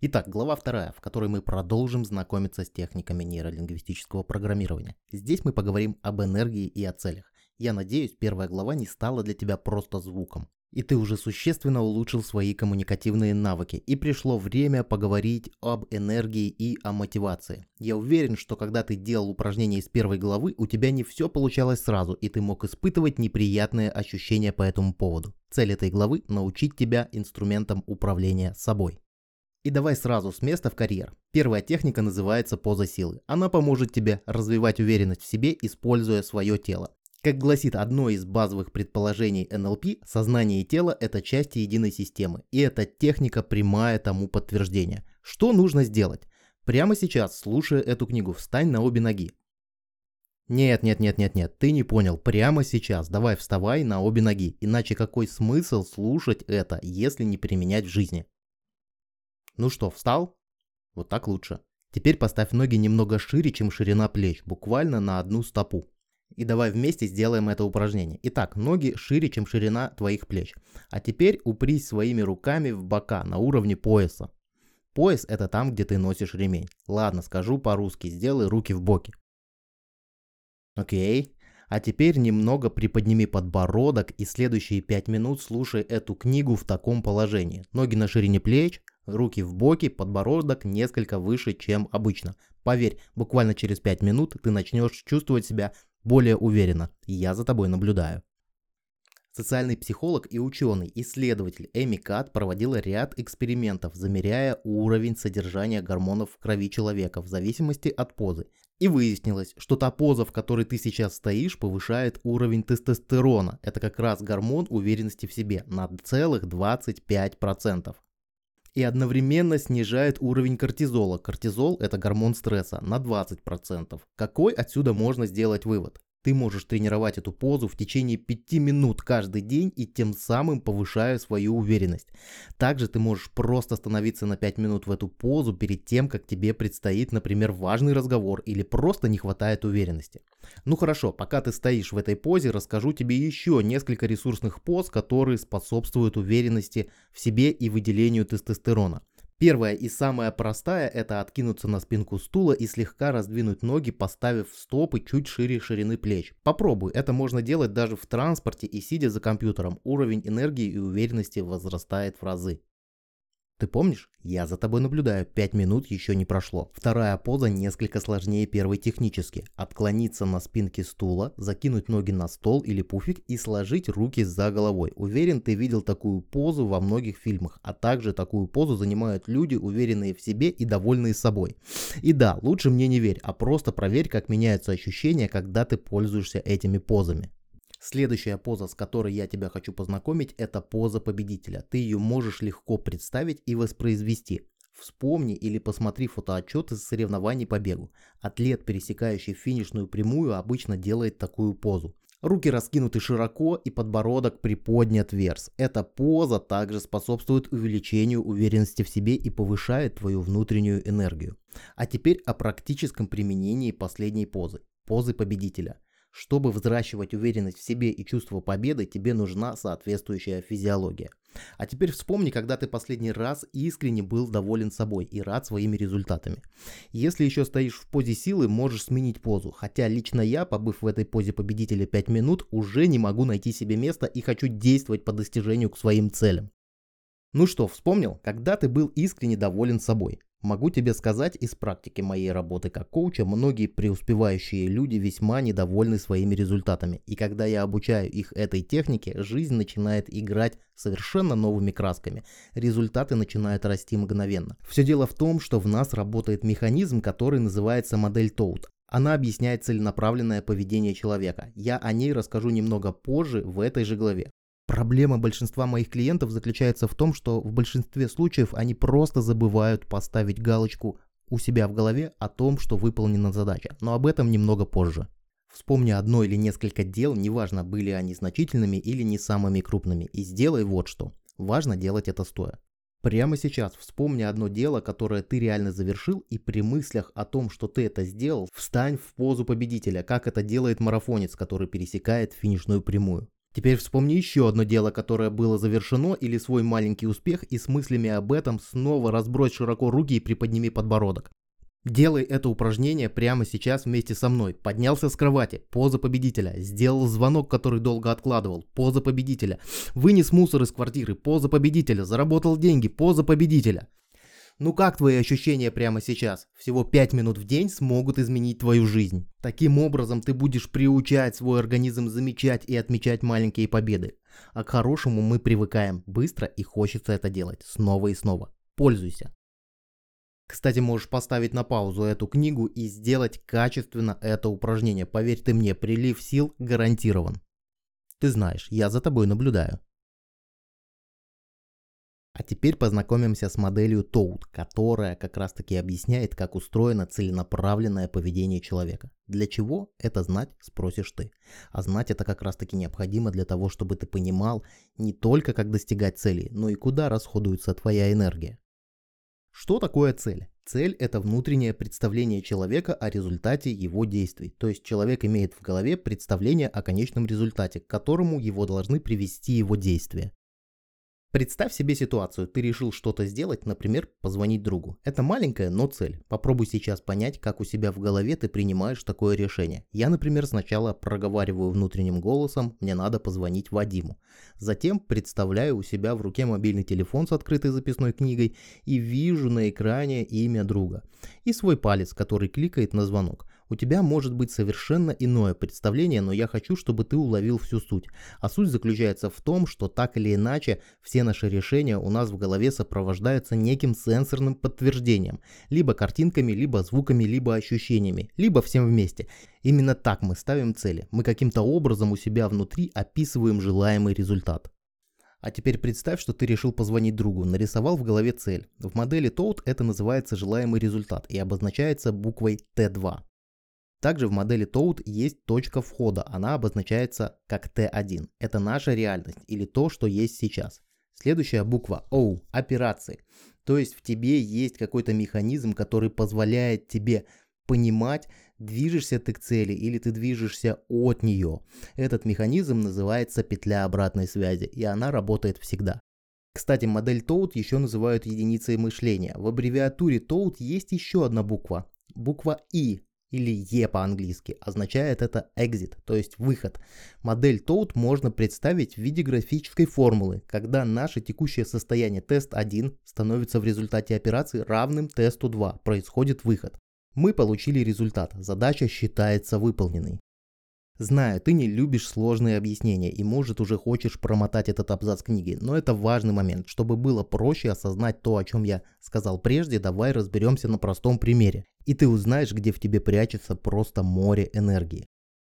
Итак, глава вторая, в которой мы продолжим знакомиться с техниками нейролингвистического программирования. Здесь мы поговорим об энергии и о целях. Я надеюсь, первая глава не стала для тебя просто звуком и ты уже существенно улучшил свои коммуникативные навыки, и пришло время поговорить об энергии и о мотивации. Я уверен, что когда ты делал упражнения из первой главы, у тебя не все получалось сразу, и ты мог испытывать неприятные ощущения по этому поводу. Цель этой главы – научить тебя инструментам управления собой. И давай сразу с места в карьер. Первая техника называется поза силы. Она поможет тебе развивать уверенность в себе, используя свое тело. Как гласит одно из базовых предположений НЛП, сознание и тело – это части единой системы, и эта техника прямая тому подтверждение. Что нужно сделать? Прямо сейчас, слушая эту книгу, встань на обе ноги. Нет, нет, нет, нет, нет, ты не понял. Прямо сейчас давай вставай на обе ноги, иначе какой смысл слушать это, если не применять в жизни? Ну что, встал? Вот так лучше. Теперь поставь ноги немного шире, чем ширина плеч, буквально на одну стопу. И давай вместе сделаем это упражнение. Итак, ноги шире, чем ширина твоих плеч. А теперь упрись своими руками в бока на уровне пояса. Пояс это там, где ты носишь ремень. Ладно, скажу по-русски, сделай руки в боки. Окей. А теперь немного приподними подбородок и следующие 5 минут слушай эту книгу в таком положении. Ноги на ширине плеч, руки в боки, подбородок несколько выше, чем обычно. Поверь, буквально через 5 минут ты начнешь чувствовать себя более уверенно. Я за тобой наблюдаю. Социальный психолог и ученый, исследователь Эми Кат проводила ряд экспериментов, замеряя уровень содержания гормонов в крови человека в зависимости от позы. И выяснилось, что та поза, в которой ты сейчас стоишь, повышает уровень тестостерона. Это как раз гормон уверенности в себе на целых 25% и одновременно снижает уровень кортизола. Кортизол – это гормон стресса на 20%. Какой отсюда можно сделать вывод? Ты можешь тренировать эту позу в течение 5 минут каждый день и тем самым повышая свою уверенность. Также ты можешь просто становиться на 5 минут в эту позу перед тем, как тебе предстоит, например, важный разговор или просто не хватает уверенности. Ну хорошо, пока ты стоишь в этой позе, расскажу тебе еще несколько ресурсных поз, которые способствуют уверенности в себе и выделению тестостерона. Первая и самая простая – это откинуться на спинку стула и слегка раздвинуть ноги, поставив стопы чуть шире ширины плеч. Попробуй, это можно делать даже в транспорте и сидя за компьютером. Уровень энергии и уверенности возрастает в разы. Ты помнишь? Я за тобой наблюдаю, 5 минут еще не прошло. Вторая поза несколько сложнее первой технически. Отклониться на спинке стула, закинуть ноги на стол или пуфик и сложить руки за головой. Уверен, ты видел такую позу во многих фильмах, а также такую позу занимают люди, уверенные в себе и довольные собой. И да, лучше мне не верь, а просто проверь, как меняются ощущения, когда ты пользуешься этими позами. Следующая поза, с которой я тебя хочу познакомить, это поза победителя. Ты ее можешь легко представить и воспроизвести. Вспомни или посмотри фотоотчеты с соревнований по бегу. Атлет, пересекающий финишную прямую, обычно делает такую позу. Руки раскинуты широко и подбородок приподнят вверх. Эта поза также способствует увеличению уверенности в себе и повышает твою внутреннюю энергию. А теперь о практическом применении последней позы. Позы победителя. Чтобы взращивать уверенность в себе и чувство победы, тебе нужна соответствующая физиология. А теперь вспомни, когда ты последний раз искренне был доволен собой и рад своими результатами. Если еще стоишь в позе силы, можешь сменить позу. Хотя лично я, побыв в этой позе победителя 5 минут, уже не могу найти себе места и хочу действовать по достижению к своим целям. Ну что, вспомнил, когда ты был искренне доволен собой? Могу тебе сказать из практики моей работы как коуча, многие преуспевающие люди весьма недовольны своими результатами. И когда я обучаю их этой технике, жизнь начинает играть совершенно новыми красками. Результаты начинают расти мгновенно. Все дело в том, что в нас работает механизм, который называется модель Тоут. Она объясняет целенаправленное поведение человека. Я о ней расскажу немного позже в этой же главе. Проблема большинства моих клиентов заключается в том, что в большинстве случаев они просто забывают поставить галочку у себя в голове о том, что выполнена задача, но об этом немного позже. Вспомни одно или несколько дел, неважно, были они значительными или не самыми крупными, и сделай вот что. Важно делать это стоя. Прямо сейчас вспомни одно дело, которое ты реально завершил, и при мыслях о том, что ты это сделал, встань в позу победителя, как это делает марафонец, который пересекает финишную прямую. Теперь вспомни еще одно дело, которое было завершено, или свой маленький успех, и с мыслями об этом снова разбрось широко руки и приподними подбородок. Делай это упражнение прямо сейчас вместе со мной. Поднялся с кровати, поза победителя. Сделал звонок, который долго откладывал, поза победителя. Вынес мусор из квартиры, поза победителя. Заработал деньги, поза победителя. Ну как твои ощущения прямо сейчас? Всего 5 минут в день смогут изменить твою жизнь. Таким образом ты будешь приучать свой организм замечать и отмечать маленькие победы. А к хорошему мы привыкаем быстро и хочется это делать снова и снова. Пользуйся. Кстати, можешь поставить на паузу эту книгу и сделать качественно это упражнение. Поверь ты мне, прилив сил гарантирован. Ты знаешь, я за тобой наблюдаю. А теперь познакомимся с моделью Toad, которая как раз таки объясняет, как устроено целенаправленное поведение человека. Для чего это знать, спросишь ты. А знать это как раз таки необходимо для того, чтобы ты понимал не только как достигать цели, но и куда расходуется твоя энергия. Что такое цель? Цель – это внутреннее представление человека о результате его действий. То есть человек имеет в голове представление о конечном результате, к которому его должны привести его действия. Представь себе ситуацию, ты решил что-то сделать, например, позвонить другу. Это маленькая, но цель. Попробуй сейчас понять, как у себя в голове ты принимаешь такое решение. Я, например, сначала проговариваю внутренним голосом, мне надо позвонить Вадиму. Затем представляю у себя в руке мобильный телефон с открытой записной книгой и вижу на экране имя друга. И свой палец, который кликает на звонок. У тебя может быть совершенно иное представление, но я хочу, чтобы ты уловил всю суть. А суть заключается в том, что так или иначе все наши решения у нас в голове сопровождаются неким сенсорным подтверждением. Либо картинками, либо звуками, либо ощущениями, либо всем вместе. Именно так мы ставим цели. Мы каким-то образом у себя внутри описываем желаемый результат. А теперь представь, что ты решил позвонить другу, нарисовал в голове цель. В модели Toad это называется желаемый результат и обозначается буквой T2. Также в модели Toad есть точка входа, она обозначается как T1. Это наша реальность или то, что есть сейчас. Следующая буква O – операции. То есть в тебе есть какой-то механизм, который позволяет тебе понимать, движешься ты к цели или ты движешься от нее. Этот механизм называется петля обратной связи, и она работает всегда. Кстати, модель Toad еще называют единицей мышления. В аббревиатуре Toad есть еще одна буква. Буква И или E по-английски, означает это exit, то есть выход. Модель Toad можно представить в виде графической формулы, когда наше текущее состояние тест 1 становится в результате операции равным тесту 2, происходит выход. Мы получили результат, задача считается выполненной. Знаю, ты не любишь сложные объяснения и может уже хочешь промотать этот абзац книги, но это важный момент. Чтобы было проще осознать то, о чем я сказал прежде, давай разберемся на простом примере. И ты узнаешь, где в тебе прячется просто море энергии.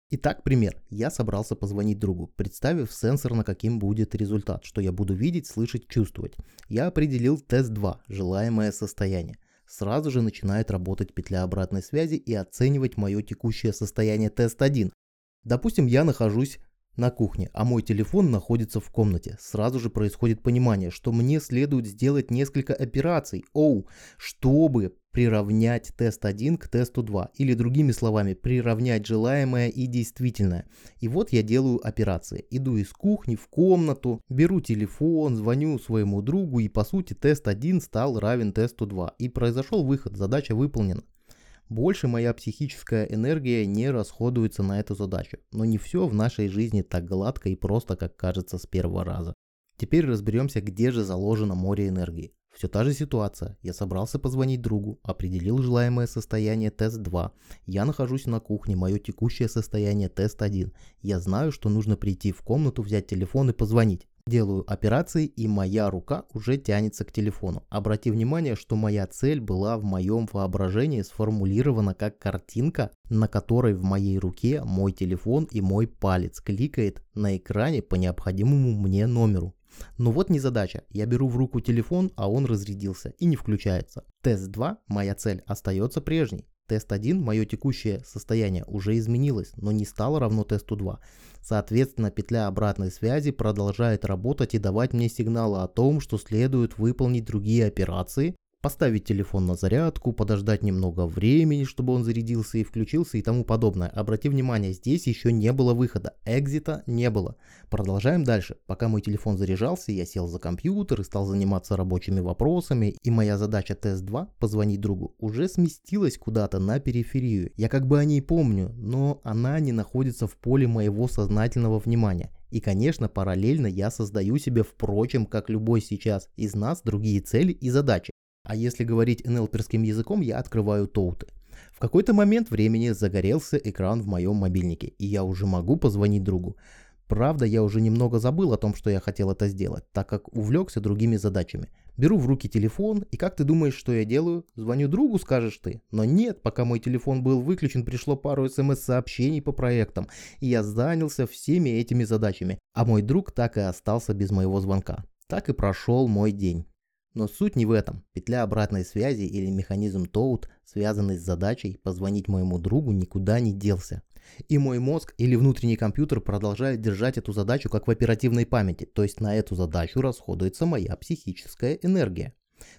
Итак, пример. Я собрался позвонить другу, представив сенсорно, каким будет результат, что я буду видеть, слышать, чувствовать. Я определил тест 2, желаемое состояние. Сразу же начинает работать петля обратной связи и оценивать мое текущее состояние тест 1, Допустим, я нахожусь на кухне, а мой телефон находится в комнате. Сразу же происходит понимание, что мне следует сделать несколько операций, оу, чтобы приравнять тест 1 к тесту 2. Или другими словами, приравнять желаемое и действительное. И вот я делаю операции. Иду из кухни в комнату, беру телефон, звоню своему другу и по сути тест 1 стал равен тесту 2. И произошел выход, задача выполнена. Больше моя психическая энергия не расходуется на эту задачу. Но не все в нашей жизни так гладко и просто, как кажется с первого раза. Теперь разберемся, где же заложено море энергии. Все та же ситуация. Я собрался позвонить другу, определил желаемое состояние тест 2. Я нахожусь на кухне, мое текущее состояние тест 1. Я знаю, что нужно прийти в комнату, взять телефон и позвонить. Делаю операции и моя рука уже тянется к телефону. Обрати внимание, что моя цель была в моем воображении сформулирована как картинка, на которой в моей руке мой телефон и мой палец кликает на экране по необходимому мне номеру. Но вот не задача. Я беру в руку телефон, а он разрядился и не включается. Тест 2, моя цель, остается прежней. Тест 1, мое текущее состояние уже изменилось, но не стало равно тесту 2. Соответственно, петля обратной связи продолжает работать и давать мне сигналы о том, что следует выполнить другие операции, Поставить телефон на зарядку, подождать немного времени, чтобы он зарядился и включился и тому подобное. Обрати внимание, здесь еще не было выхода, экзита не было. Продолжаем дальше. Пока мой телефон заряжался, я сел за компьютер и стал заниматься рабочими вопросами, и моя задача тест-2, позвонить другу, уже сместилась куда-то на периферию. Я как бы о ней помню, но она не находится в поле моего сознательного внимания. И, конечно, параллельно я создаю себе, впрочем, как любой сейчас из нас, другие цели и задачи. А если говорить НЛПерским языком, я открываю тоуты. В какой-то момент времени загорелся экран в моем мобильнике, и я уже могу позвонить другу. Правда, я уже немного забыл о том, что я хотел это сделать, так как увлекся другими задачами. Беру в руки телефон, и как ты думаешь, что я делаю? Звоню другу, скажешь ты. Но нет, пока мой телефон был выключен, пришло пару смс-сообщений по проектам, и я занялся всеми этими задачами, а мой друг так и остался без моего звонка. Так и прошел мой день. Но суть не в этом. Петля обратной связи или механизм Тоут, связанный с задачей позвонить моему другу, никуда не делся. И мой мозг или внутренний компьютер продолжает держать эту задачу как в оперативной памяти, то есть на эту задачу расходуется моя психическая энергия.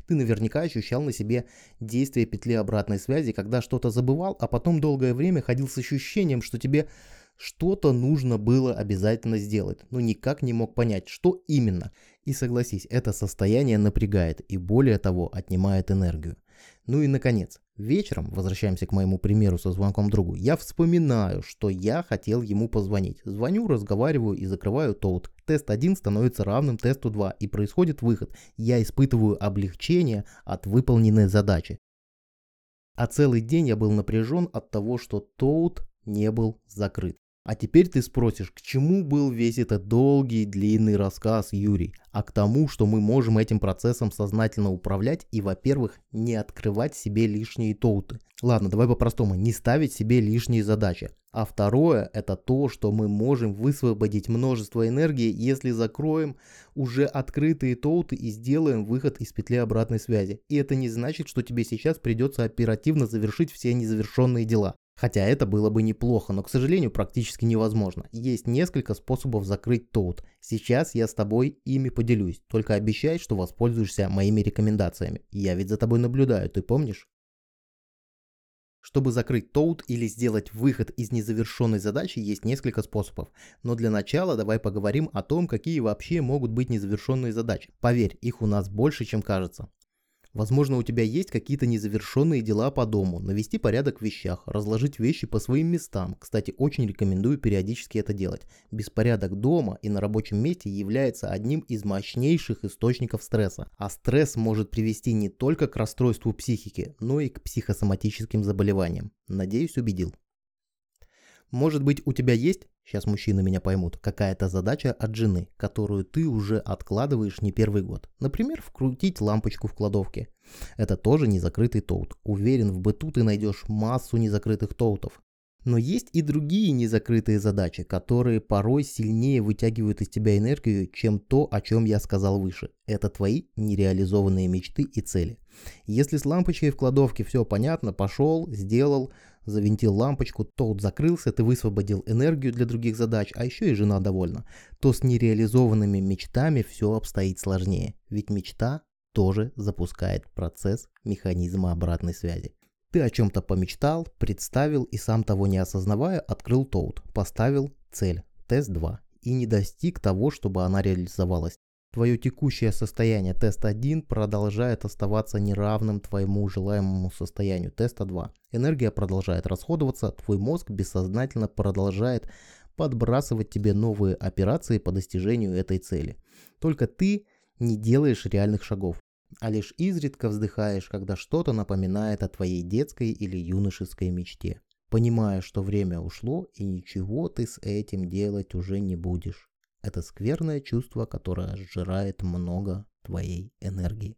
Ты наверняка ощущал на себе действие петли обратной связи, когда что-то забывал, а потом долгое время ходил с ощущением, что тебе что-то нужно было обязательно сделать, но никак не мог понять, что именно. И согласись, это состояние напрягает и более того отнимает энергию. Ну и наконец, вечером, возвращаемся к моему примеру со звонком другу, я вспоминаю, что я хотел ему позвонить. Звоню, разговариваю и закрываю тоут. Тест 1 становится равным тесту 2 и происходит выход. Я испытываю облегчение от выполненной задачи. А целый день я был напряжен от того, что тоут не был закрыт. А теперь ты спросишь, к чему был весь этот долгий длинный рассказ, Юрий? А к тому, что мы можем этим процессом сознательно управлять и, во-первых, не открывать себе лишние тоуты. Ладно, давай по-простому, не ставить себе лишние задачи. А второе, это то, что мы можем высвободить множество энергии, если закроем уже открытые тоуты и сделаем выход из петли обратной связи. И это не значит, что тебе сейчас придется оперативно завершить все незавершенные дела. Хотя это было бы неплохо, но, к сожалению, практически невозможно. Есть несколько способов закрыть тоут. Сейчас я с тобой ими поделюсь. Только обещай, что воспользуешься моими рекомендациями. Я ведь за тобой наблюдаю, ты помнишь? Чтобы закрыть тоут или сделать выход из незавершенной задачи, есть несколько способов. Но для начала давай поговорим о том, какие вообще могут быть незавершенные задачи. Поверь, их у нас больше, чем кажется. Возможно, у тебя есть какие-то незавершенные дела по дому, навести порядок в вещах, разложить вещи по своим местам. Кстати, очень рекомендую периодически это делать. Беспорядок дома и на рабочем месте является одним из мощнейших источников стресса. А стресс может привести не только к расстройству психики, но и к психосоматическим заболеваниям. Надеюсь, убедил. Может быть, у тебя есть, сейчас мужчины меня поймут, какая-то задача от жены, которую ты уже откладываешь не первый год. Например, вкрутить лампочку в кладовке. Это тоже незакрытый тоут. Уверен, в быту ты найдешь массу незакрытых тоутов. Но есть и другие незакрытые задачи, которые порой сильнее вытягивают из тебя энергию, чем то, о чем я сказал выше. Это твои нереализованные мечты и цели. Если с лампочкой в кладовке все понятно, пошел, сделал, завинтил лампочку, тот закрылся, ты высвободил энергию для других задач, а еще и жена довольна, то с нереализованными мечтами все обстоит сложнее. Ведь мечта тоже запускает процесс механизма обратной связи. Ты о чем-то помечтал, представил и сам того не осознавая, открыл тоут, поставил цель, тест 2 и не достиг того, чтобы она реализовалась. Твое текущее состояние теста 1 продолжает оставаться неравным твоему желаемому состоянию теста 2. Энергия продолжает расходоваться, твой мозг бессознательно продолжает подбрасывать тебе новые операции по достижению этой цели. Только ты не делаешь реальных шагов, а лишь изредка вздыхаешь, когда что-то напоминает о твоей детской или юношеской мечте, понимая, что время ушло и ничего ты с этим делать уже не будешь. Это скверное чувство, которое сжирает много твоей энергии.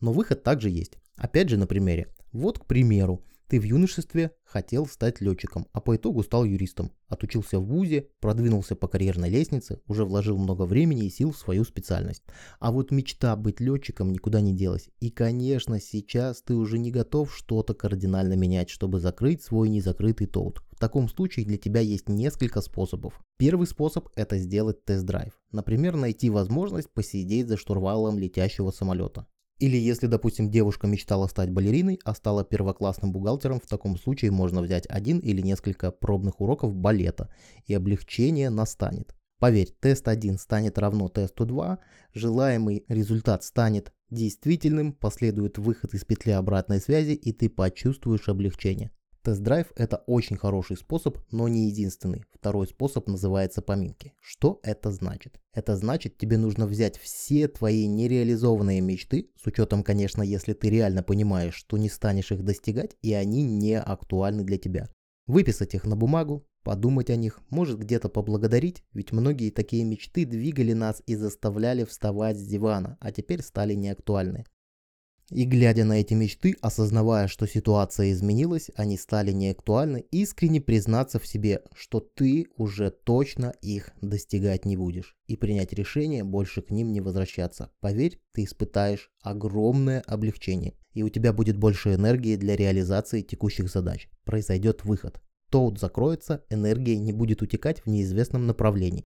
Но выход также есть. Опять же на примере. Вот, к примеру, ты в юношестве хотел стать летчиком, а по итогу стал юристом. Отучился в ВУЗе, продвинулся по карьерной лестнице, уже вложил много времени и сил в свою специальность. А вот мечта быть летчиком никуда не делась. И конечно, сейчас ты уже не готов что-то кардинально менять, чтобы закрыть свой незакрытый тоут. В таком случае для тебя есть несколько способов. Первый способ – это сделать тест-драйв. Например, найти возможность посидеть за штурвалом летящего самолета. Или если, допустим, девушка мечтала стать балериной, а стала первоклассным бухгалтером, в таком случае можно взять один или несколько пробных уроков балета, и облегчение настанет. Поверь, тест 1 станет равно тесту 2, желаемый результат станет действительным, последует выход из петли обратной связи, и ты почувствуешь облегчение. Тест-драйв – это очень хороший способ, но не единственный. Второй способ называется поминки. Что это значит? Это значит, тебе нужно взять все твои нереализованные мечты, с учетом, конечно, если ты реально понимаешь, что не станешь их достигать, и они не актуальны для тебя. Выписать их на бумагу, подумать о них, может где-то поблагодарить, ведь многие такие мечты двигали нас и заставляли вставать с дивана, а теперь стали неактуальны. И глядя на эти мечты, осознавая, что ситуация изменилась, они стали неактуальны, искренне признаться в себе, что ты уже точно их достигать не будешь. И принять решение больше к ним не возвращаться. Поверь, ты испытаешь огромное облегчение. И у тебя будет больше энергии для реализации текущих задач. Произойдет выход. Тоут закроется, энергия не будет утекать в неизвестном направлении.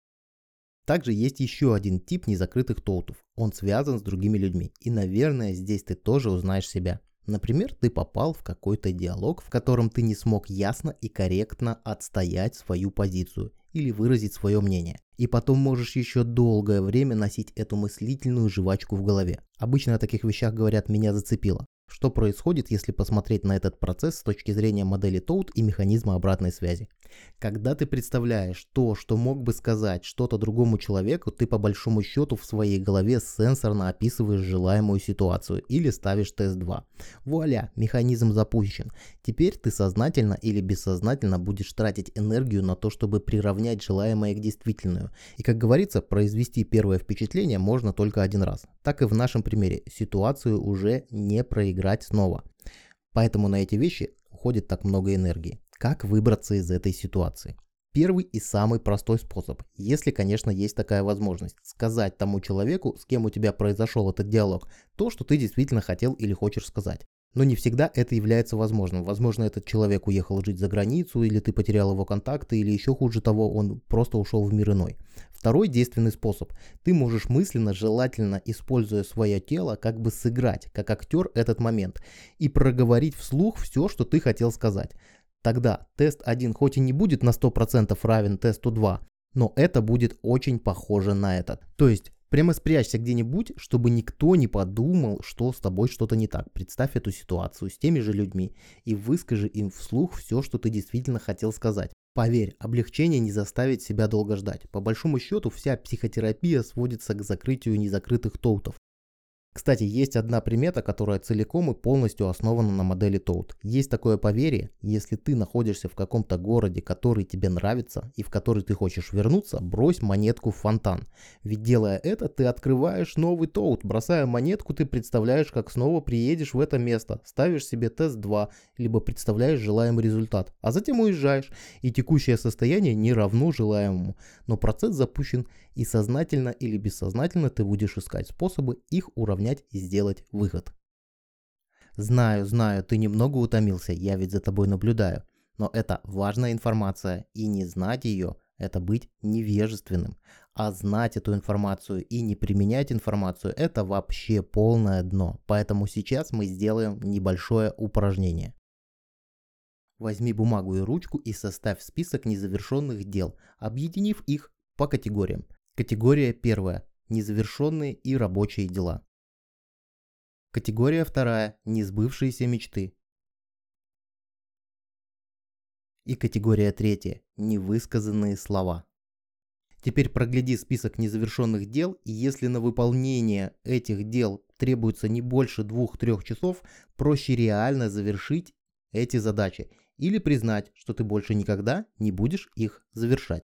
Также есть еще один тип незакрытых тоутов. Он связан с другими людьми. И, наверное, здесь ты тоже узнаешь себя. Например, ты попал в какой-то диалог, в котором ты не смог ясно и корректно отстоять свою позицию или выразить свое мнение. И потом можешь еще долгое время носить эту мыслительную жвачку в голове. Обычно о таких вещах говорят «меня зацепило». Что происходит, если посмотреть на этот процесс с точки зрения модели Toad и механизма обратной связи? Когда ты представляешь то, что мог бы сказать что-то другому человеку, ты по большому счету в своей голове сенсорно описываешь желаемую ситуацию или ставишь тест 2. Вуаля, механизм запущен. Теперь ты сознательно или бессознательно будешь тратить энергию на то, чтобы приравнять желаемое к действительную. И как говорится, произвести первое впечатление можно только один раз. Так и в нашем примере, ситуацию уже не проиграть снова. Поэтому на эти вещи уходит так много энергии. Как выбраться из этой ситуации? Первый и самый простой способ, если, конечно, есть такая возможность, сказать тому человеку, с кем у тебя произошел этот диалог, то, что ты действительно хотел или хочешь сказать. Но не всегда это является возможным. Возможно, этот человек уехал жить за границу, или ты потерял его контакты, или еще хуже того, он просто ушел в мир иной. Второй действенный способ. Ты можешь мысленно, желательно используя свое тело, как бы сыграть, как актер этот момент, и проговорить вслух все, что ты хотел сказать. Тогда тест 1 хоть и не будет на 100% равен тесту 2, но это будет очень похоже на этот. То есть Прямо спрячься где-нибудь, чтобы никто не подумал, что с тобой что-то не так. Представь эту ситуацию с теми же людьми и выскажи им вслух все, что ты действительно хотел сказать. Поверь, облегчение не заставит себя долго ждать. По большому счету, вся психотерапия сводится к закрытию незакрытых тоутов. Кстати, есть одна примета, которая целиком и полностью основана на модели Toad. Есть такое поверье, если ты находишься в каком-то городе, который тебе нравится и в который ты хочешь вернуться, брось монетку в фонтан. Ведь делая это, ты открываешь новый Toad. Бросая монетку, ты представляешь, как снова приедешь в это место, ставишь себе тест 2, либо представляешь желаемый результат, а затем уезжаешь, и текущее состояние не равно желаемому. Но процесс запущен, и сознательно или бессознательно ты будешь искать способы их уравнять поднять и сделать выход. Знаю, знаю, ты немного утомился, я ведь за тобой наблюдаю. Но это важная информация, и не знать ее – это быть невежественным. А знать эту информацию и не применять информацию – это вообще полное дно. Поэтому сейчас мы сделаем небольшое упражнение. Возьми бумагу и ручку и составь список незавершенных дел, объединив их по категориям. Категория первая – незавершенные и рабочие дела. Категория вторая – несбывшиеся мечты. И категория третья – невысказанные слова. Теперь прогляди список незавершенных дел, и если на выполнение этих дел требуется не больше 2-3 часов, проще реально завершить эти задачи или признать, что ты больше никогда не будешь их завершать.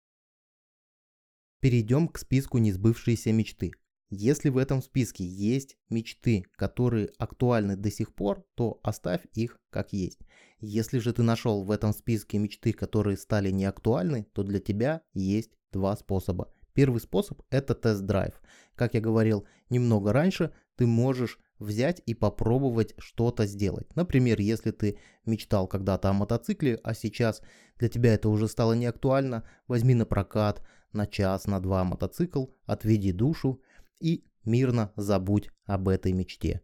Перейдем к списку несбывшиеся мечты. Если в этом списке есть мечты, которые актуальны до сих пор, то оставь их как есть. Если же ты нашел в этом списке мечты, которые стали неактуальны, то для тебя есть два способа. Первый способ – это тест-драйв. Как я говорил немного раньше, ты можешь взять и попробовать что-то сделать. Например, если ты мечтал когда-то о мотоцикле, а сейчас для тебя это уже стало неактуально, возьми на прокат на час, на два мотоцикл, отведи душу – и мирно забудь об этой мечте.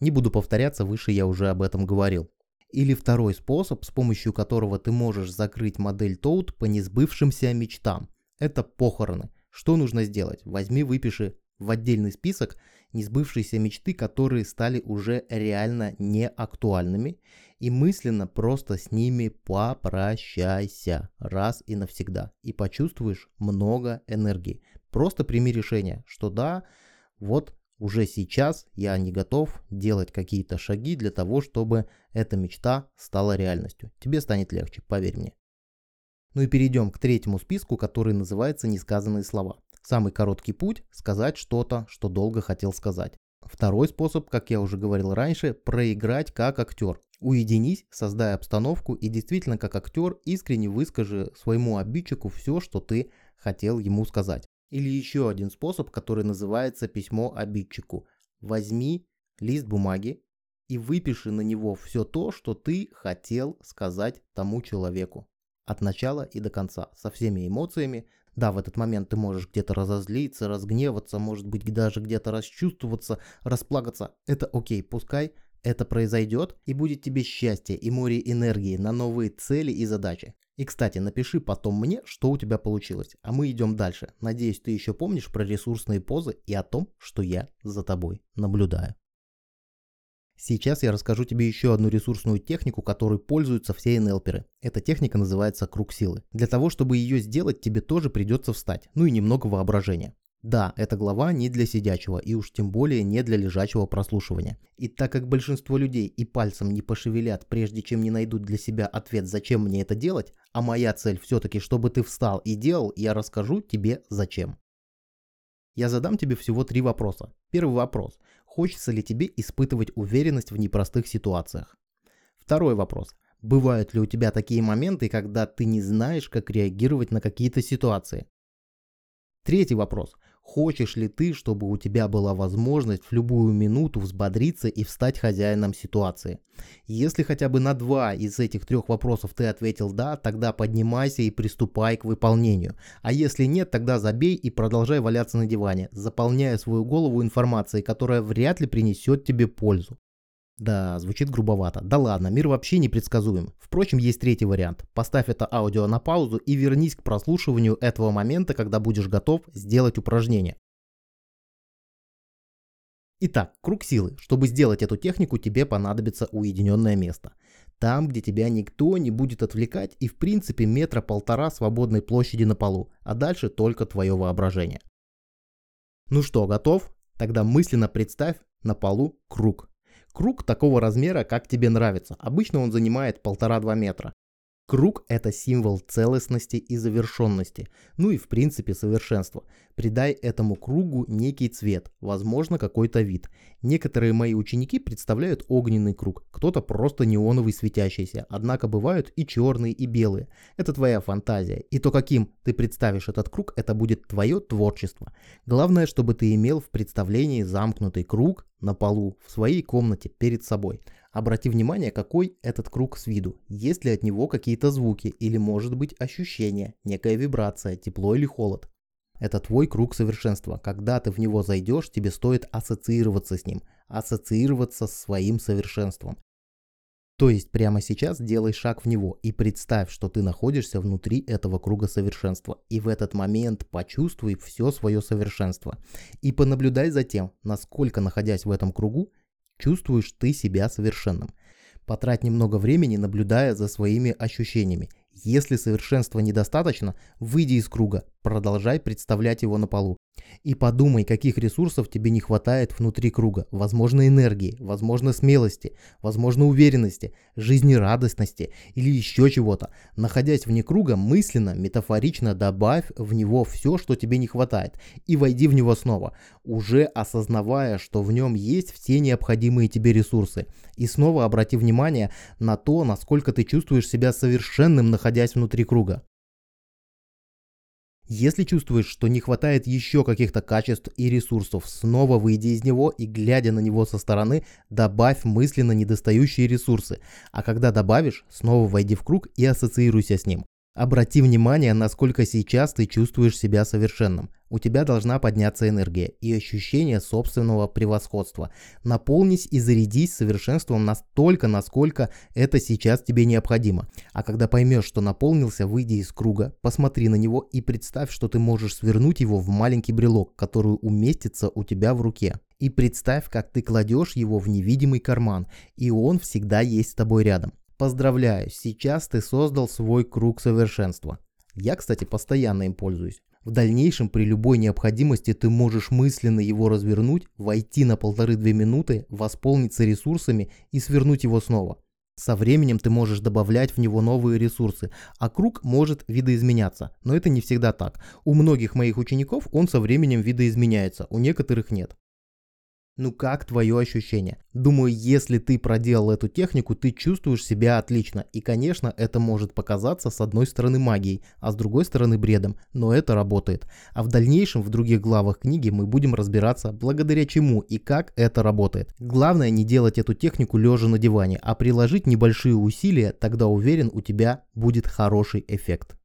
Не буду повторяться, выше я уже об этом говорил. Или второй способ, с помощью которого ты можешь закрыть модель Toad по несбывшимся мечтам. Это похороны. Что нужно сделать? Возьми, выпиши в отдельный список несбывшиеся мечты, которые стали уже реально неактуальными, и мысленно просто с ними попрощайся раз и навсегда, и почувствуешь много энергии. Просто прими решение, что да, вот уже сейчас я не готов делать какие-то шаги для того, чтобы эта мечта стала реальностью. Тебе станет легче, поверь мне. Ну и перейдем к третьему списку, который называется «Несказанные слова». Самый короткий путь – сказать что-то, что долго хотел сказать. Второй способ, как я уже говорил раньше, проиграть как актер. Уединись, создай обстановку и действительно как актер искренне выскажи своему обидчику все, что ты хотел ему сказать. Или еще один способ, который называется письмо обидчику. Возьми лист бумаги и выпиши на него все то, что ты хотел сказать тому человеку. От начала и до конца, со всеми эмоциями, да, в этот момент ты можешь где-то разозлиться, разгневаться, может быть даже где-то расчувствоваться, расплакаться. Это окей, пускай это произойдет и будет тебе счастье и море энергии на новые цели и задачи. И, кстати, напиши потом мне, что у тебя получилось. А мы идем дальше. Надеюсь, ты еще помнишь про ресурсные позы и о том, что я за тобой наблюдаю. Сейчас я расскажу тебе еще одну ресурсную технику, которой пользуются все НЛперы. Эта техника называется круг силы. Для того, чтобы ее сделать, тебе тоже придется встать, ну и немного воображения. Да, эта глава не для сидячего и уж тем более не для лежачего прослушивания. И так как большинство людей и пальцем не пошевелят, прежде чем не найдут для себя ответ, зачем мне это делать, а моя цель все-таки, чтобы ты встал и делал, я расскажу тебе зачем. Я задам тебе всего три вопроса. Первый вопрос. Хочется ли тебе испытывать уверенность в непростых ситуациях? Второй вопрос. Бывают ли у тебя такие моменты, когда ты не знаешь, как реагировать на какие-то ситуации? Третий вопрос. Хочешь ли ты, чтобы у тебя была возможность в любую минуту взбодриться и встать хозяином ситуации? Если хотя бы на два из этих трех вопросов ты ответил «да», тогда поднимайся и приступай к выполнению. А если нет, тогда забей и продолжай валяться на диване, заполняя свою голову информацией, которая вряд ли принесет тебе пользу. Да, звучит грубовато. Да ладно, мир вообще непредсказуем. Впрочем, есть третий вариант. Поставь это аудио на паузу и вернись к прослушиванию этого момента, когда будешь готов сделать упражнение. Итак, круг силы. Чтобы сделать эту технику, тебе понадобится уединенное место. Там, где тебя никто не будет отвлекать и в принципе метра полтора свободной площади на полу, а дальше только твое воображение. Ну что, готов? Тогда мысленно представь на полу круг. Круг такого размера, как тебе нравится. Обычно он занимает 1,5-2 метра. Круг – это символ целостности и завершенности, ну и в принципе совершенства. Придай этому кругу некий цвет, возможно какой-то вид. Некоторые мои ученики представляют огненный круг, кто-то просто неоновый светящийся, однако бывают и черные, и белые. Это твоя фантазия, и то каким ты представишь этот круг, это будет твое творчество. Главное, чтобы ты имел в представлении замкнутый круг на полу в своей комнате перед собой. Обрати внимание, какой этот круг с виду. Есть ли от него какие-то звуки или может быть ощущение, некая вибрация, тепло или холод. Это твой круг совершенства. Когда ты в него зайдешь, тебе стоит ассоциироваться с ним, ассоциироваться с своим совершенством. То есть прямо сейчас делай шаг в него и представь, что ты находишься внутри этого круга совершенства. И в этот момент почувствуй все свое совершенство. И понаблюдай за тем, насколько находясь в этом кругу, чувствуешь ты себя совершенным. Потрать немного времени, наблюдая за своими ощущениями. Если совершенства недостаточно, выйди из круга, продолжай представлять его на полу. И подумай, каких ресурсов тебе не хватает внутри круга. Возможно энергии, возможно смелости, возможно уверенности, жизнерадостности или еще чего-то. Находясь вне круга, мысленно, метафорично добавь в него все, что тебе не хватает, и войди в него снова, уже осознавая, что в нем есть все необходимые тебе ресурсы. И снова обрати внимание на то, насколько ты чувствуешь себя совершенным, находясь внутри круга. Если чувствуешь, что не хватает еще каких-то качеств и ресурсов, снова выйди из него и, глядя на него со стороны, добавь мысленно недостающие ресурсы. А когда добавишь, снова войди в круг и ассоциируйся с ним. Обрати внимание, насколько сейчас ты чувствуешь себя совершенным. У тебя должна подняться энергия и ощущение собственного превосходства. Наполнись и зарядись совершенством настолько, насколько это сейчас тебе необходимо. А когда поймешь, что наполнился, выйди из круга, посмотри на него и представь, что ты можешь свернуть его в маленький брелок, который уместится у тебя в руке. И представь, как ты кладешь его в невидимый карман, и он всегда есть с тобой рядом. Поздравляю, сейчас ты создал свой круг совершенства. Я, кстати, постоянно им пользуюсь. В дальнейшем при любой необходимости ты можешь мысленно его развернуть, войти на полторы-две минуты, восполниться ресурсами и свернуть его снова. Со временем ты можешь добавлять в него новые ресурсы, а круг может видоизменяться, но это не всегда так. У многих моих учеников он со временем видоизменяется, у некоторых нет. Ну как твое ощущение? Думаю, если ты проделал эту технику, ты чувствуешь себя отлично. И, конечно, это может показаться с одной стороны магией, а с другой стороны бредом, но это работает. А в дальнейшем в других главах книги мы будем разбираться, благодаря чему и как это работает. Главное не делать эту технику лежа на диване, а приложить небольшие усилия, тогда уверен, у тебя будет хороший эффект.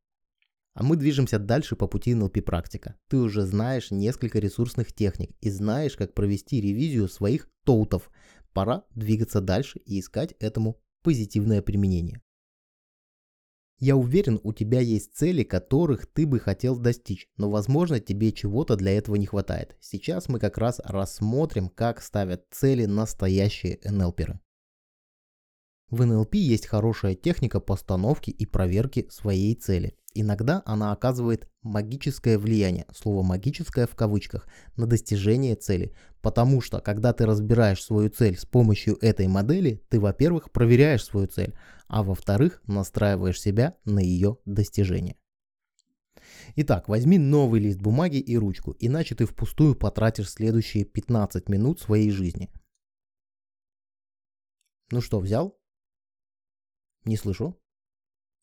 А мы движемся дальше по пути NLP практика. Ты уже знаешь несколько ресурсных техник и знаешь, как провести ревизию своих тоутов. Пора двигаться дальше и искать этому позитивное применение. Я уверен, у тебя есть цели, которых ты бы хотел достичь, но возможно тебе чего-то для этого не хватает. Сейчас мы как раз рассмотрим, как ставят цели настоящие НЛПеры. В НЛП есть хорошая техника постановки и проверки своей цели. Иногда она оказывает магическое влияние, слово магическое в кавычках, на достижение цели. Потому что, когда ты разбираешь свою цель с помощью этой модели, ты, во-первых, проверяешь свою цель, а во-вторых, настраиваешь себя на ее достижение. Итак, возьми новый лист бумаги и ручку, иначе ты впустую потратишь следующие 15 минут своей жизни. Ну что, взял? Не слышу.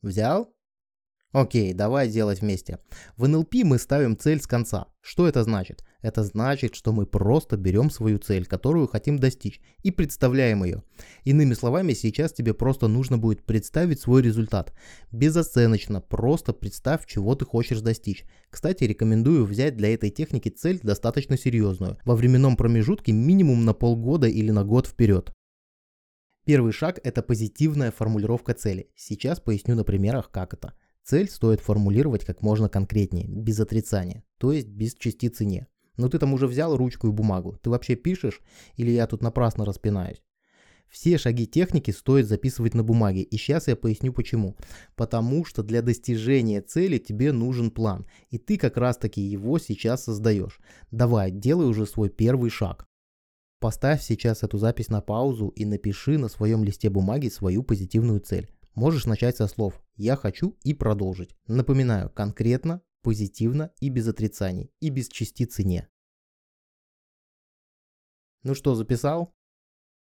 Взял? Окей, давай делать вместе. В НЛП мы ставим цель с конца. Что это значит? Это значит, что мы просто берем свою цель, которую хотим достичь, и представляем ее. Иными словами, сейчас тебе просто нужно будет представить свой результат. Безоценочно, просто представь, чего ты хочешь достичь. Кстати, рекомендую взять для этой техники цель достаточно серьезную. Во временном промежутке минимум на полгода или на год вперед. Первый шаг – это позитивная формулировка цели. Сейчас поясню на примерах, как это. Цель стоит формулировать как можно конкретнее, без отрицания, то есть без частицы «не». Но ты там уже взял ручку и бумагу. Ты вообще пишешь или я тут напрасно распинаюсь? Все шаги техники стоит записывать на бумаге, и сейчас я поясню почему. Потому что для достижения цели тебе нужен план, и ты как раз таки его сейчас создаешь. Давай, делай уже свой первый шаг. Поставь сейчас эту запись на паузу и напиши на своем листе бумаги свою позитивную цель. Можешь начать со слов «я хочу» и продолжить. Напоминаю, конкретно, позитивно и без отрицаний, и без частицы «не». Ну что, записал?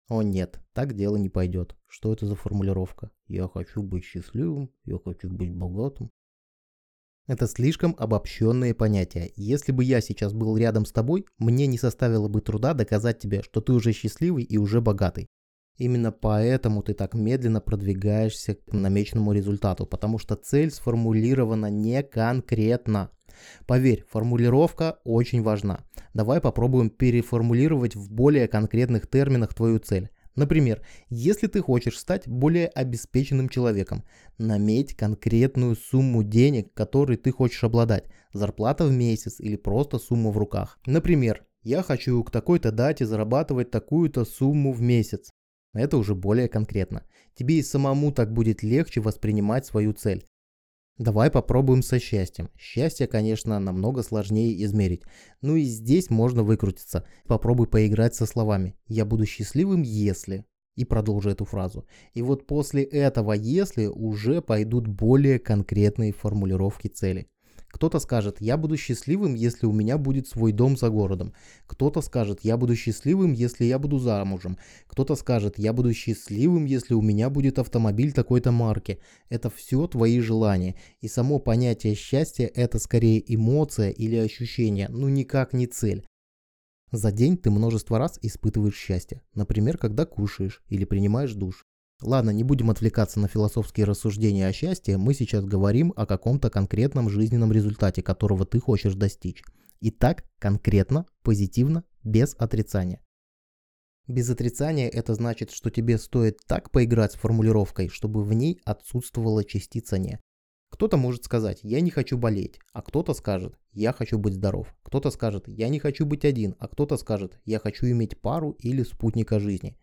О нет, так дело не пойдет. Что это за формулировка? Я хочу быть счастливым, я хочу быть богатым. Это слишком обобщенные понятия. Если бы я сейчас был рядом с тобой, мне не составило бы труда доказать тебе, что ты уже счастливый и уже богатый. Именно поэтому ты так медленно продвигаешься к намеченному результату, потому что цель сформулирована не конкретно. Поверь, формулировка очень важна. Давай попробуем переформулировать в более конкретных терминах твою цель. Например, если ты хочешь стать более обеспеченным человеком, наметь конкретную сумму денег, которой ты хочешь обладать, зарплата в месяц или просто сумма в руках. Например, я хочу к такой-то дате зарабатывать такую-то сумму в месяц. Это уже более конкретно. Тебе и самому так будет легче воспринимать свою цель. Давай попробуем со счастьем. Счастье, конечно, намного сложнее измерить. Ну и здесь можно выкрутиться. Попробуй поиграть со словами. Я буду счастливым, если... И продолжи эту фразу. И вот после этого «если» уже пойдут более конкретные формулировки цели. Кто-то скажет, я буду счастливым, если у меня будет свой дом за городом. Кто-то скажет, я буду счастливым, если я буду замужем. Кто-то скажет, я буду счастливым, если у меня будет автомобиль такой-то марки. Это все твои желания. И само понятие счастья это скорее эмоция или ощущение, но никак не цель. За день ты множество раз испытываешь счастье. Например, когда кушаешь или принимаешь душ. Ладно, не будем отвлекаться на философские рассуждения о счастье, мы сейчас говорим о каком-то конкретном жизненном результате, которого ты хочешь достичь. И так конкретно, позитивно, без отрицания. Без отрицания это значит, что тебе стоит так поиграть с формулировкой, чтобы в ней отсутствовала частица «не». Кто-то может сказать «я не хочу болеть», а кто-то скажет «я хочу быть здоров». Кто-то скажет «я не хочу быть один», а кто-то скажет «я хочу иметь пару или спутника жизни».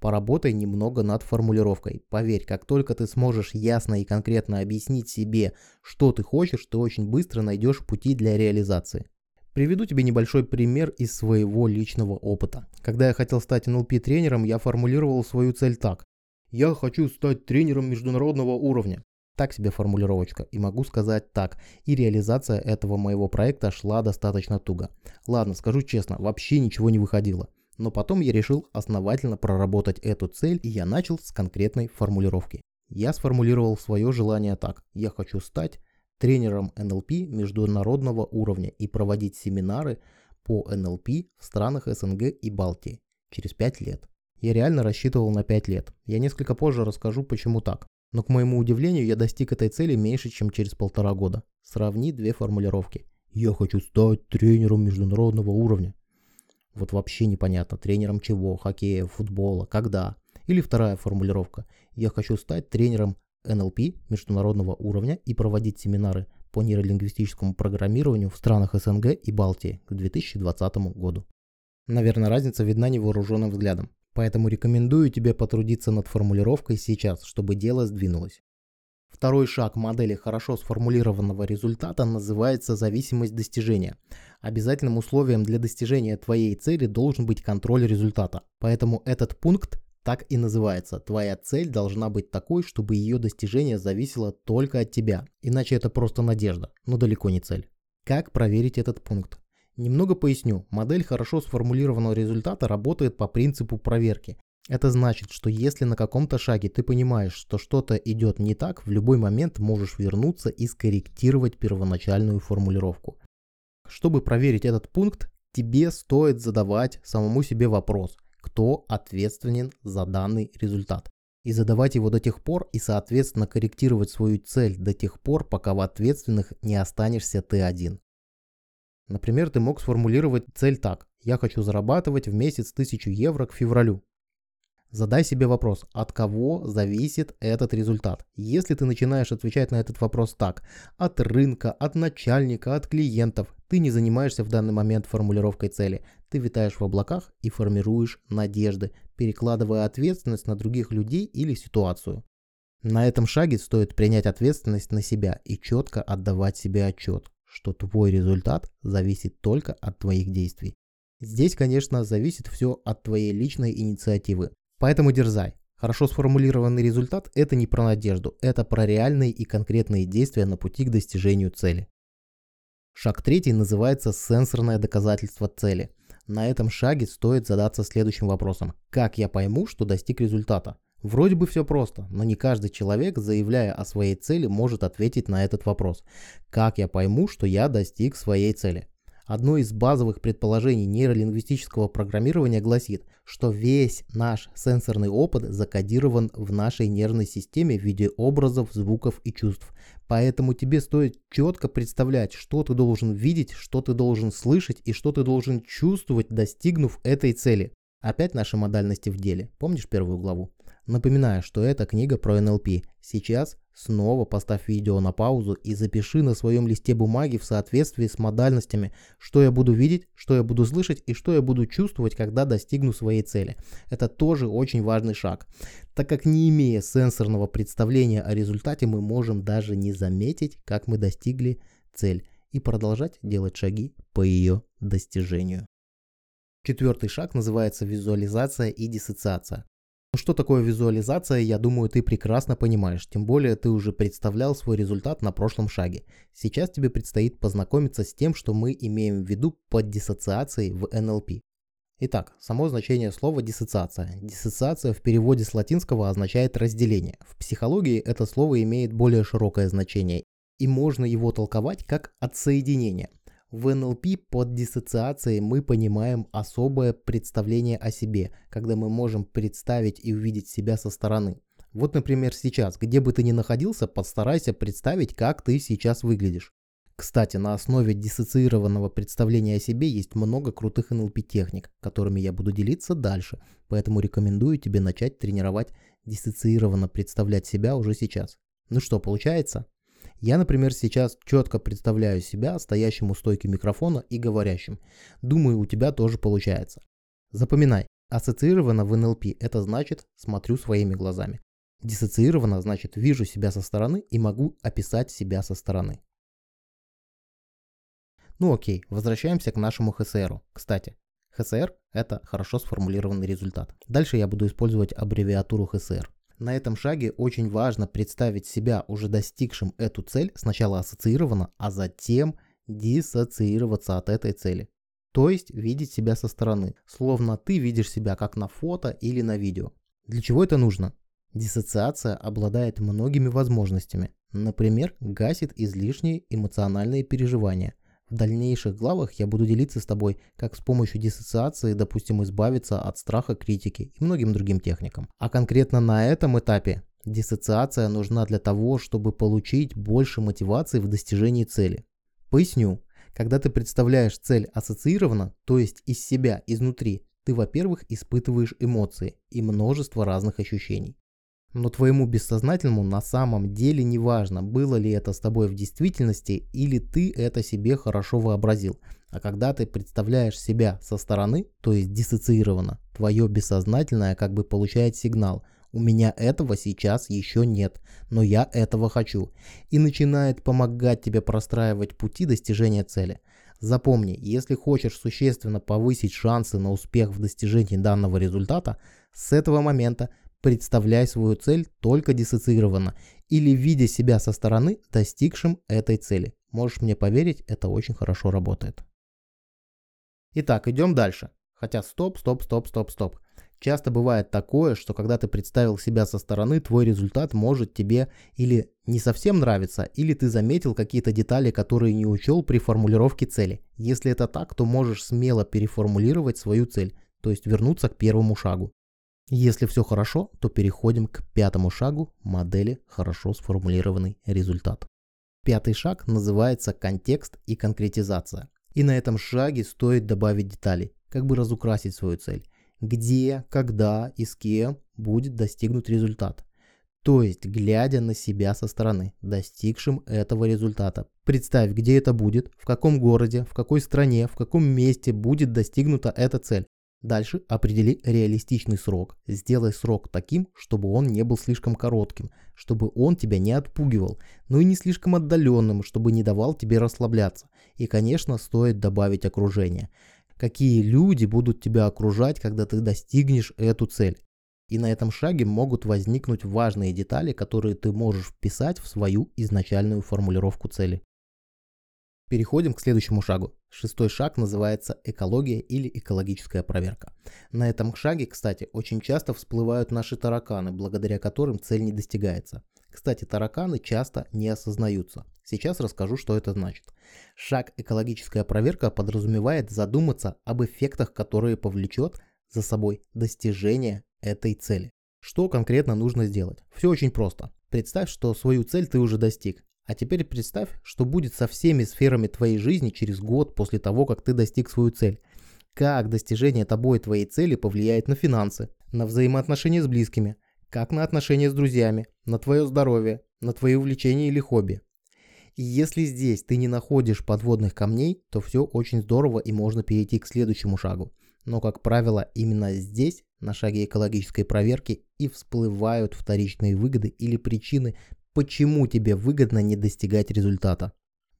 Поработай немного над формулировкой. Поверь, как только ты сможешь ясно и конкретно объяснить себе, что ты хочешь, ты очень быстро найдешь пути для реализации. Приведу тебе небольшой пример из своего личного опыта. Когда я хотел стать NLP-тренером, я формулировал свою цель так. Я хочу стать тренером международного уровня. Так себе формулировочка. И могу сказать так. И реализация этого моего проекта шла достаточно туго. Ладно, скажу честно, вообще ничего не выходило. Но потом я решил основательно проработать эту цель, и я начал с конкретной формулировки. Я сформулировал свое желание так. Я хочу стать тренером НЛП международного уровня и проводить семинары по НЛП в странах СНГ и Балтии через 5 лет. Я реально рассчитывал на 5 лет. Я несколько позже расскажу, почему так. Но к моему удивлению, я достиг этой цели меньше, чем через полтора года. Сравни две формулировки. Я хочу стать тренером международного уровня. Вот вообще непонятно, тренером чего, хоккея, футбола, когда. Или вторая формулировка. Я хочу стать тренером НЛП международного уровня и проводить семинары по нейролингвистическому программированию в странах СНГ и Балтии к 2020 году. Наверное, разница видна невооруженным взглядом. Поэтому рекомендую тебе потрудиться над формулировкой сейчас, чтобы дело сдвинулось. Второй шаг модели хорошо сформулированного результата называется зависимость достижения. Обязательным условием для достижения твоей цели должен быть контроль результата. Поэтому этот пункт так и называется. Твоя цель должна быть такой, чтобы ее достижение зависело только от тебя. Иначе это просто надежда, но далеко не цель. Как проверить этот пункт? Немного поясню. Модель хорошо сформулированного результата работает по принципу проверки. Это значит, что если на каком-то шаге ты понимаешь, что что-то идет не так, в любой момент можешь вернуться и скорректировать первоначальную формулировку. Чтобы проверить этот пункт, тебе стоит задавать самому себе вопрос, кто ответственен за данный результат. И задавать его до тех пор и соответственно корректировать свою цель до тех пор, пока в ответственных не останешься ты один. Например, ты мог сформулировать цель так. Я хочу зарабатывать в месяц 1000 евро к февралю. Задай себе вопрос, от кого зависит этот результат. Если ты начинаешь отвечать на этот вопрос так, от рынка, от начальника, от клиентов, ты не занимаешься в данный момент формулировкой цели. Ты витаешь в облаках и формируешь надежды, перекладывая ответственность на других людей или ситуацию. На этом шаге стоит принять ответственность на себя и четко отдавать себе отчет, что твой результат зависит только от твоих действий. Здесь, конечно, зависит все от твоей личной инициативы. Поэтому дерзай. Хорошо сформулированный результат – это не про надежду, это про реальные и конкретные действия на пути к достижению цели. Шаг третий называется сенсорное доказательство цели. На этом шаге стоит задаться следующим вопросом. Как я пойму, что достиг результата? Вроде бы все просто, но не каждый человек, заявляя о своей цели, может ответить на этот вопрос. Как я пойму, что я достиг своей цели? Одно из базовых предположений нейролингвистического программирования гласит, что весь наш сенсорный опыт закодирован в нашей нервной системе в виде образов, звуков и чувств. Поэтому тебе стоит четко представлять, что ты должен видеть, что ты должен слышать и что ты должен чувствовать, достигнув этой цели. Опять наши модальности в деле. Помнишь первую главу? Напоминаю, что это книга про НЛП. Сейчас снова поставь видео на паузу и запиши на своем листе бумаги в соответствии с модальностями, что я буду видеть, что я буду слышать и что я буду чувствовать, когда достигну своей цели. Это тоже очень важный шаг, так как не имея сенсорного представления о результате, мы можем даже не заметить, как мы достигли цель и продолжать делать шаги по ее достижению. Четвертый шаг называется визуализация и диссоциация. Ну что такое визуализация, я думаю, ты прекрасно понимаешь, тем более ты уже представлял свой результат на прошлом шаге. Сейчас тебе предстоит познакомиться с тем, что мы имеем в виду под диссоциацией в NLP. Итак, само значение слова диссоциация. Диссоциация в переводе с латинского означает разделение. В психологии это слово имеет более широкое значение, и можно его толковать как отсоединение. В НЛП под диссоциацией мы понимаем особое представление о себе, когда мы можем представить и увидеть себя со стороны. Вот, например, сейчас, где бы ты ни находился, постарайся представить, как ты сейчас выглядишь. Кстати, на основе диссоциированного представления о себе есть много крутых NLP-техник, которыми я буду делиться дальше, поэтому рекомендую тебе начать тренировать диссоциированно представлять себя уже сейчас. Ну что, получается? Я, например, сейчас четко представляю себя стоящим у стойки микрофона и говорящим. Думаю, у тебя тоже получается. Запоминай, ассоциировано в НЛП это значит смотрю своими глазами. Диссоциировано значит вижу себя со стороны и могу описать себя со стороны. Ну окей, возвращаемся к нашему ХСРу. Кстати, ХСР – это хорошо сформулированный результат. Дальше я буду использовать аббревиатуру ХСР. На этом шаге очень важно представить себя уже достигшим эту цель, сначала ассоциированно, а затем диссоциироваться от этой цели. То есть видеть себя со стороны, словно ты видишь себя как на фото или на видео. Для чего это нужно? Диссоциация обладает многими возможностями. Например, гасит излишние эмоциональные переживания – в дальнейших главах я буду делиться с тобой, как с помощью диссоциации, допустим, избавиться от страха критики и многим другим техникам. А конкретно на этом этапе диссоциация нужна для того, чтобы получить больше мотивации в достижении цели. Поясню. Когда ты представляешь цель ассоциированно, то есть из себя, изнутри, ты, во-первых, испытываешь эмоции и множество разных ощущений. Но твоему бессознательному на самом деле не важно, было ли это с тобой в действительности или ты это себе хорошо вообразил. А когда ты представляешь себя со стороны, то есть диссоциированно, твое бессознательное как бы получает сигнал «У меня этого сейчас еще нет, но я этого хочу» и начинает помогать тебе простраивать пути достижения цели. Запомни, если хочешь существенно повысить шансы на успех в достижении данного результата, с этого момента представляй свою цель только диссоциированно или видя себя со стороны достигшим этой цели. Можешь мне поверить, это очень хорошо работает. Итак, идем дальше. Хотя стоп, стоп, стоп, стоп, стоп. Часто бывает такое, что когда ты представил себя со стороны, твой результат может тебе или не совсем нравиться, или ты заметил какие-то детали, которые не учел при формулировке цели. Если это так, то можешь смело переформулировать свою цель, то есть вернуться к первому шагу. Если все хорошо, то переходим к пятому шагу модели хорошо сформулированный результат. Пятый шаг называется контекст и конкретизация. И на этом шаге стоит добавить детали, как бы разукрасить свою цель. Где, когда и с кем будет достигнут результат. То есть, глядя на себя со стороны, достигшим этого результата. Представь, где это будет, в каком городе, в какой стране, в каком месте будет достигнута эта цель. Дальше определи реалистичный срок. Сделай срок таким, чтобы он не был слишком коротким, чтобы он тебя не отпугивал, но и не слишком отдаленным, чтобы не давал тебе расслабляться. И, конечно, стоит добавить окружение. Какие люди будут тебя окружать, когда ты достигнешь эту цель? И на этом шаге могут возникнуть важные детали, которые ты можешь вписать в свою изначальную формулировку цели. Переходим к следующему шагу. Шестой шаг называется экология или экологическая проверка. На этом шаге, кстати, очень часто всплывают наши тараканы, благодаря которым цель не достигается. Кстати, тараканы часто не осознаются. Сейчас расскажу, что это значит. Шаг экологическая проверка подразумевает задуматься об эффектах, которые повлечет за собой достижение этой цели. Что конкретно нужно сделать? Все очень просто. Представь, что свою цель ты уже достиг. А теперь представь, что будет со всеми сферами твоей жизни через год после того, как ты достиг свою цель. Как достижение тобой твоей цели повлияет на финансы, на взаимоотношения с близкими, как на отношения с друзьями, на твое здоровье, на твои увлечения или хобби. И если здесь ты не находишь подводных камней, то все очень здорово и можно перейти к следующему шагу. Но, как правило, именно здесь, на шаге экологической проверки, и всплывают вторичные выгоды или причины, почему тебе выгодно не достигать результата.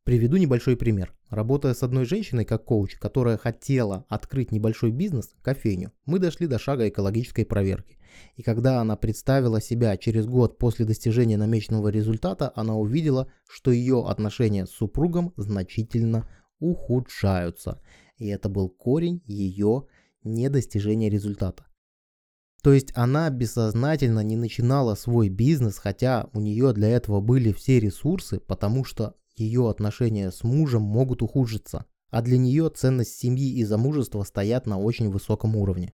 Приведу небольшой пример. Работая с одной женщиной как коуч, которая хотела открыть небольшой бизнес, кофейню, мы дошли до шага экологической проверки. И когда она представила себя через год после достижения намеченного результата, она увидела, что ее отношения с супругом значительно ухудшаются. И это был корень ее недостижения результата. То есть она бессознательно не начинала свой бизнес, хотя у нее для этого были все ресурсы, потому что ее отношения с мужем могут ухудшиться. А для нее ценность семьи и замужества стоят на очень высоком уровне.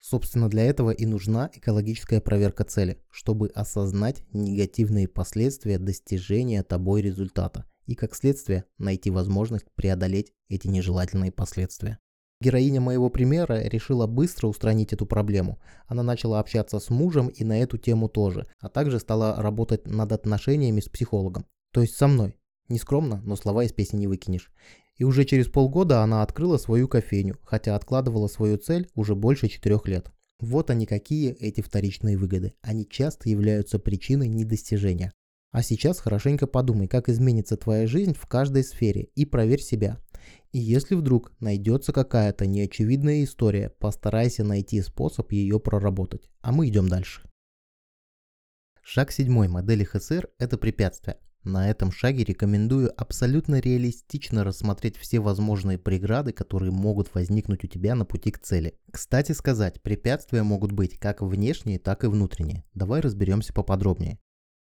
Собственно, для этого и нужна экологическая проверка цели, чтобы осознать негативные последствия достижения тобой результата и, как следствие, найти возможность преодолеть эти нежелательные последствия. Героиня моего примера решила быстро устранить эту проблему. Она начала общаться с мужем и на эту тему тоже, а также стала работать над отношениями с психологом. То есть со мной. Не скромно, но слова из песни не выкинешь. И уже через полгода она открыла свою кофейню, хотя откладывала свою цель уже больше четырех лет. Вот они какие эти вторичные выгоды. Они часто являются причиной недостижения. А сейчас хорошенько подумай, как изменится твоя жизнь в каждой сфере и проверь себя. И если вдруг найдется какая-то неочевидная история, постарайся найти способ ее проработать. А мы идем дальше. Шаг седьмой модели ХСР – это препятствие. На этом шаге рекомендую абсолютно реалистично рассмотреть все возможные преграды, которые могут возникнуть у тебя на пути к цели. Кстати сказать, препятствия могут быть как внешние, так и внутренние. Давай разберемся поподробнее.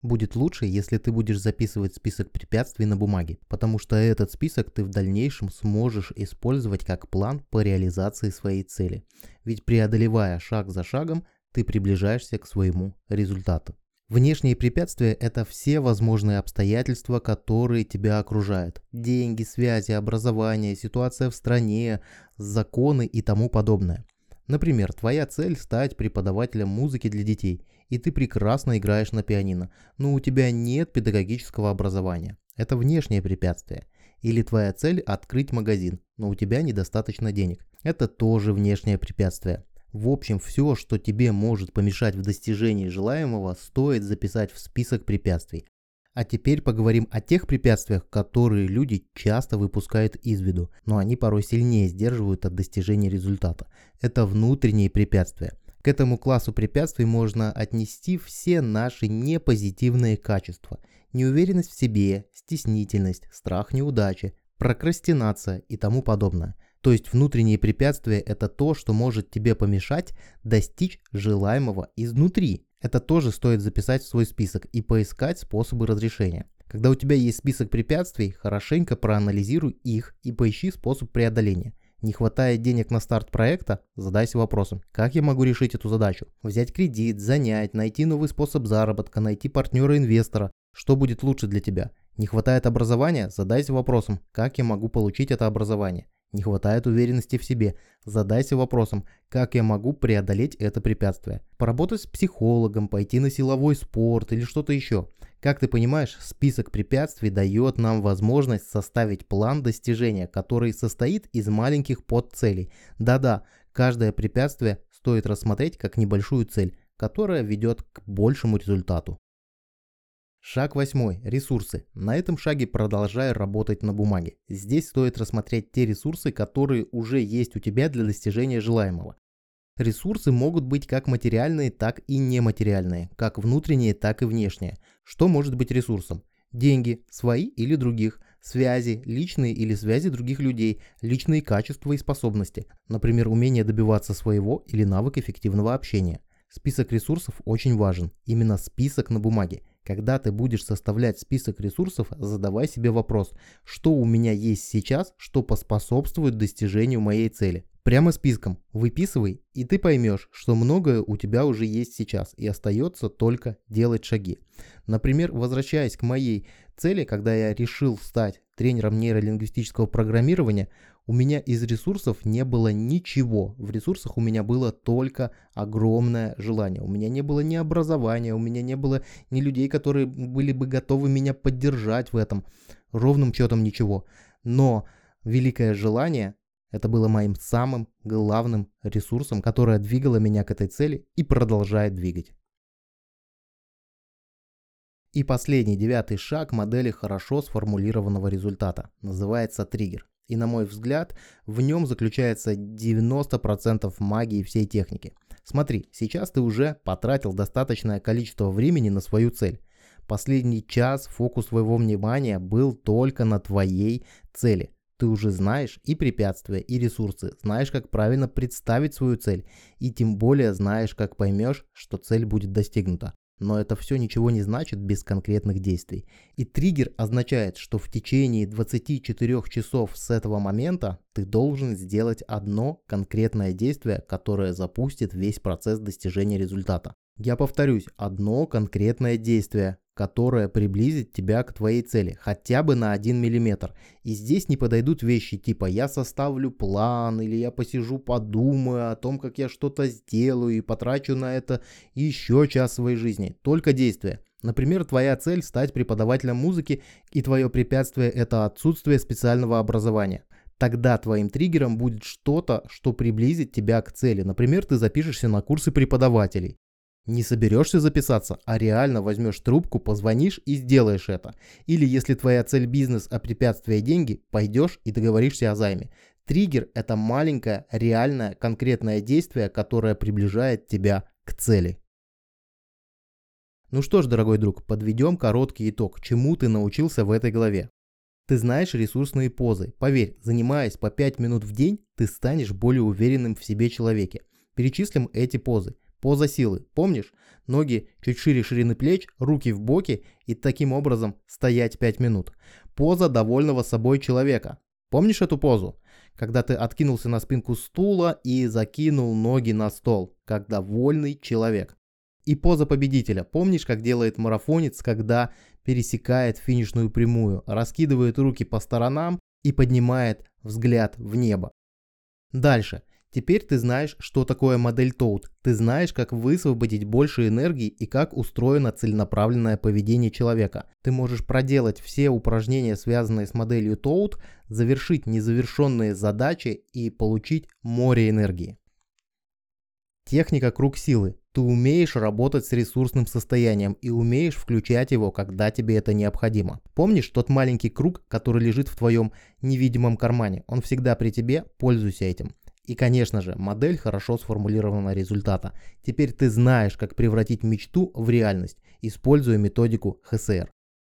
Будет лучше, если ты будешь записывать список препятствий на бумаге, потому что этот список ты в дальнейшем сможешь использовать как план по реализации своей цели. Ведь преодолевая шаг за шагом, ты приближаешься к своему результату. Внешние препятствия – это все возможные обстоятельства, которые тебя окружают. Деньги, связи, образование, ситуация в стране, законы и тому подобное. Например, твоя цель – стать преподавателем музыки для детей, и ты прекрасно играешь на пианино, но у тебя нет педагогического образования. Это внешнее препятствие. Или твоя цель – открыть магазин, но у тебя недостаточно денег. Это тоже внешнее препятствие. В общем, все, что тебе может помешать в достижении желаемого, стоит записать в список препятствий. А теперь поговорим о тех препятствиях, которые люди часто выпускают из виду, но они порой сильнее сдерживают от достижения результата. Это внутренние препятствия. К этому классу препятствий можно отнести все наши непозитивные качества. Неуверенность в себе, стеснительность, страх неудачи, прокрастинация и тому подобное – то есть внутренние препятствия – это то, что может тебе помешать достичь желаемого изнутри. Это тоже стоит записать в свой список и поискать способы разрешения. Когда у тебя есть список препятствий, хорошенько проанализируй их и поищи способ преодоления. Не хватает денег на старт проекта? Задайся вопросом, как я могу решить эту задачу? Взять кредит, занять, найти новый способ заработка, найти партнера-инвестора. Что будет лучше для тебя? Не хватает образования? Задайся вопросом, как я могу получить это образование? Не хватает уверенности в себе. Задайся вопросом, как я могу преодолеть это препятствие. Поработать с психологом, пойти на силовой спорт или что-то еще. Как ты понимаешь, список препятствий дает нам возможность составить план достижения, который состоит из маленьких подцелей. Да-да, каждое препятствие стоит рассмотреть как небольшую цель, которая ведет к большему результату. Шаг восьмой. Ресурсы. На этом шаге продолжай работать на бумаге. Здесь стоит рассмотреть те ресурсы, которые уже есть у тебя для достижения желаемого. Ресурсы могут быть как материальные, так и нематериальные, как внутренние, так и внешние. Что может быть ресурсом? Деньги, свои или других, связи, личные или связи других людей, личные качества и способности, например, умение добиваться своего или навык эффективного общения. Список ресурсов очень важен, именно список на бумаге. Когда ты будешь составлять список ресурсов, задавай себе вопрос, что у меня есть сейчас, что поспособствует достижению моей цели. Прямо списком выписывай, и ты поймешь, что многое у тебя уже есть сейчас, и остается только делать шаги. Например, возвращаясь к моей цели, когда я решил стать тренером нейролингвистического программирования, у меня из ресурсов не было ничего. В ресурсах у меня было только огромное желание. У меня не было ни образования, у меня не было ни людей, которые были бы готовы меня поддержать в этом. Ровным счетом ничего. Но великое желание это было моим самым главным ресурсом, которое двигало меня к этой цели и продолжает двигать. И последний, девятый шаг модели хорошо сформулированного результата. Называется триггер. И на мой взгляд, в нем заключается 90% магии всей техники. Смотри, сейчас ты уже потратил достаточное количество времени на свою цель. Последний час фокус твоего внимания был только на твоей цели. Ты уже знаешь и препятствия, и ресурсы, знаешь, как правильно представить свою цель, и тем более знаешь, как поймешь, что цель будет достигнута. но это все ничего не значит без конкретных действий. И триггер означает, что в течение 24 часов с этого момента ты должен сделать одно конкретное действие, которое запустит весь процесс достижения результата. Я повторюсь, одно конкретное действие, которое приблизит тебя к твоей цели хотя бы на 1 мм. И здесь не подойдут вещи типа я составлю план или я посижу подумаю о том, как я что-то сделаю и потрачу на это еще час своей жизни. Только действия. Например, твоя цель стать преподавателем музыки и твое препятствие это отсутствие специального образования. Тогда твоим триггером будет что-то, что приблизит тебя к цели. Например, ты запишешься на курсы преподавателей. Не соберешься записаться, а реально возьмешь трубку, позвонишь и сделаешь это. Или если твоя цель бизнес, а препятствие деньги, пойдешь и договоришься о займе. Триггер – это маленькое, реальное, конкретное действие, которое приближает тебя к цели. Ну что ж, дорогой друг, подведем короткий итог, чему ты научился в этой главе. Ты знаешь ресурсные позы. Поверь, занимаясь по 5 минут в день, ты станешь более уверенным в себе человеке. Перечислим эти позы. Поза силы. Помнишь? Ноги чуть шире ширины плеч, руки в боки и таким образом стоять 5 минут. Поза довольного собой человека. Помнишь эту позу? Когда ты откинулся на спинку стула и закинул ноги на стол, как довольный человек. И поза победителя. Помнишь, как делает марафонец, когда пересекает финишную прямую, раскидывает руки по сторонам и поднимает взгляд в небо. Дальше. Теперь ты знаешь, что такое модель Тоут. Ты знаешь, как высвободить больше энергии и как устроено целенаправленное поведение человека. Ты можешь проделать все упражнения, связанные с моделью Тоут, завершить незавершенные задачи и получить море энергии. Техника круг силы. Ты умеешь работать с ресурсным состоянием и умеешь включать его, когда тебе это необходимо. Помнишь тот маленький круг, который лежит в твоем невидимом кармане? Он всегда при тебе, пользуйся этим. И, конечно же, модель хорошо сформулированного результата. Теперь ты знаешь, как превратить мечту в реальность, используя методику ХСР.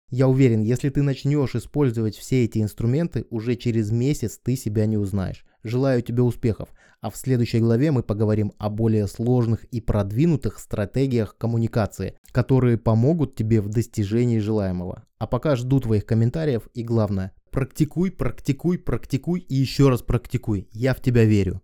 Я уверен, если ты начнешь использовать все эти инструменты, уже через месяц ты себя не узнаешь. Желаю тебе успехов, а в следующей главе мы поговорим о более сложных и продвинутых стратегиях коммуникации, которые помогут тебе в достижении желаемого. А пока жду твоих комментариев и главное, практикуй, практикуй, практикуй и еще раз практикуй. Я в тебя верю.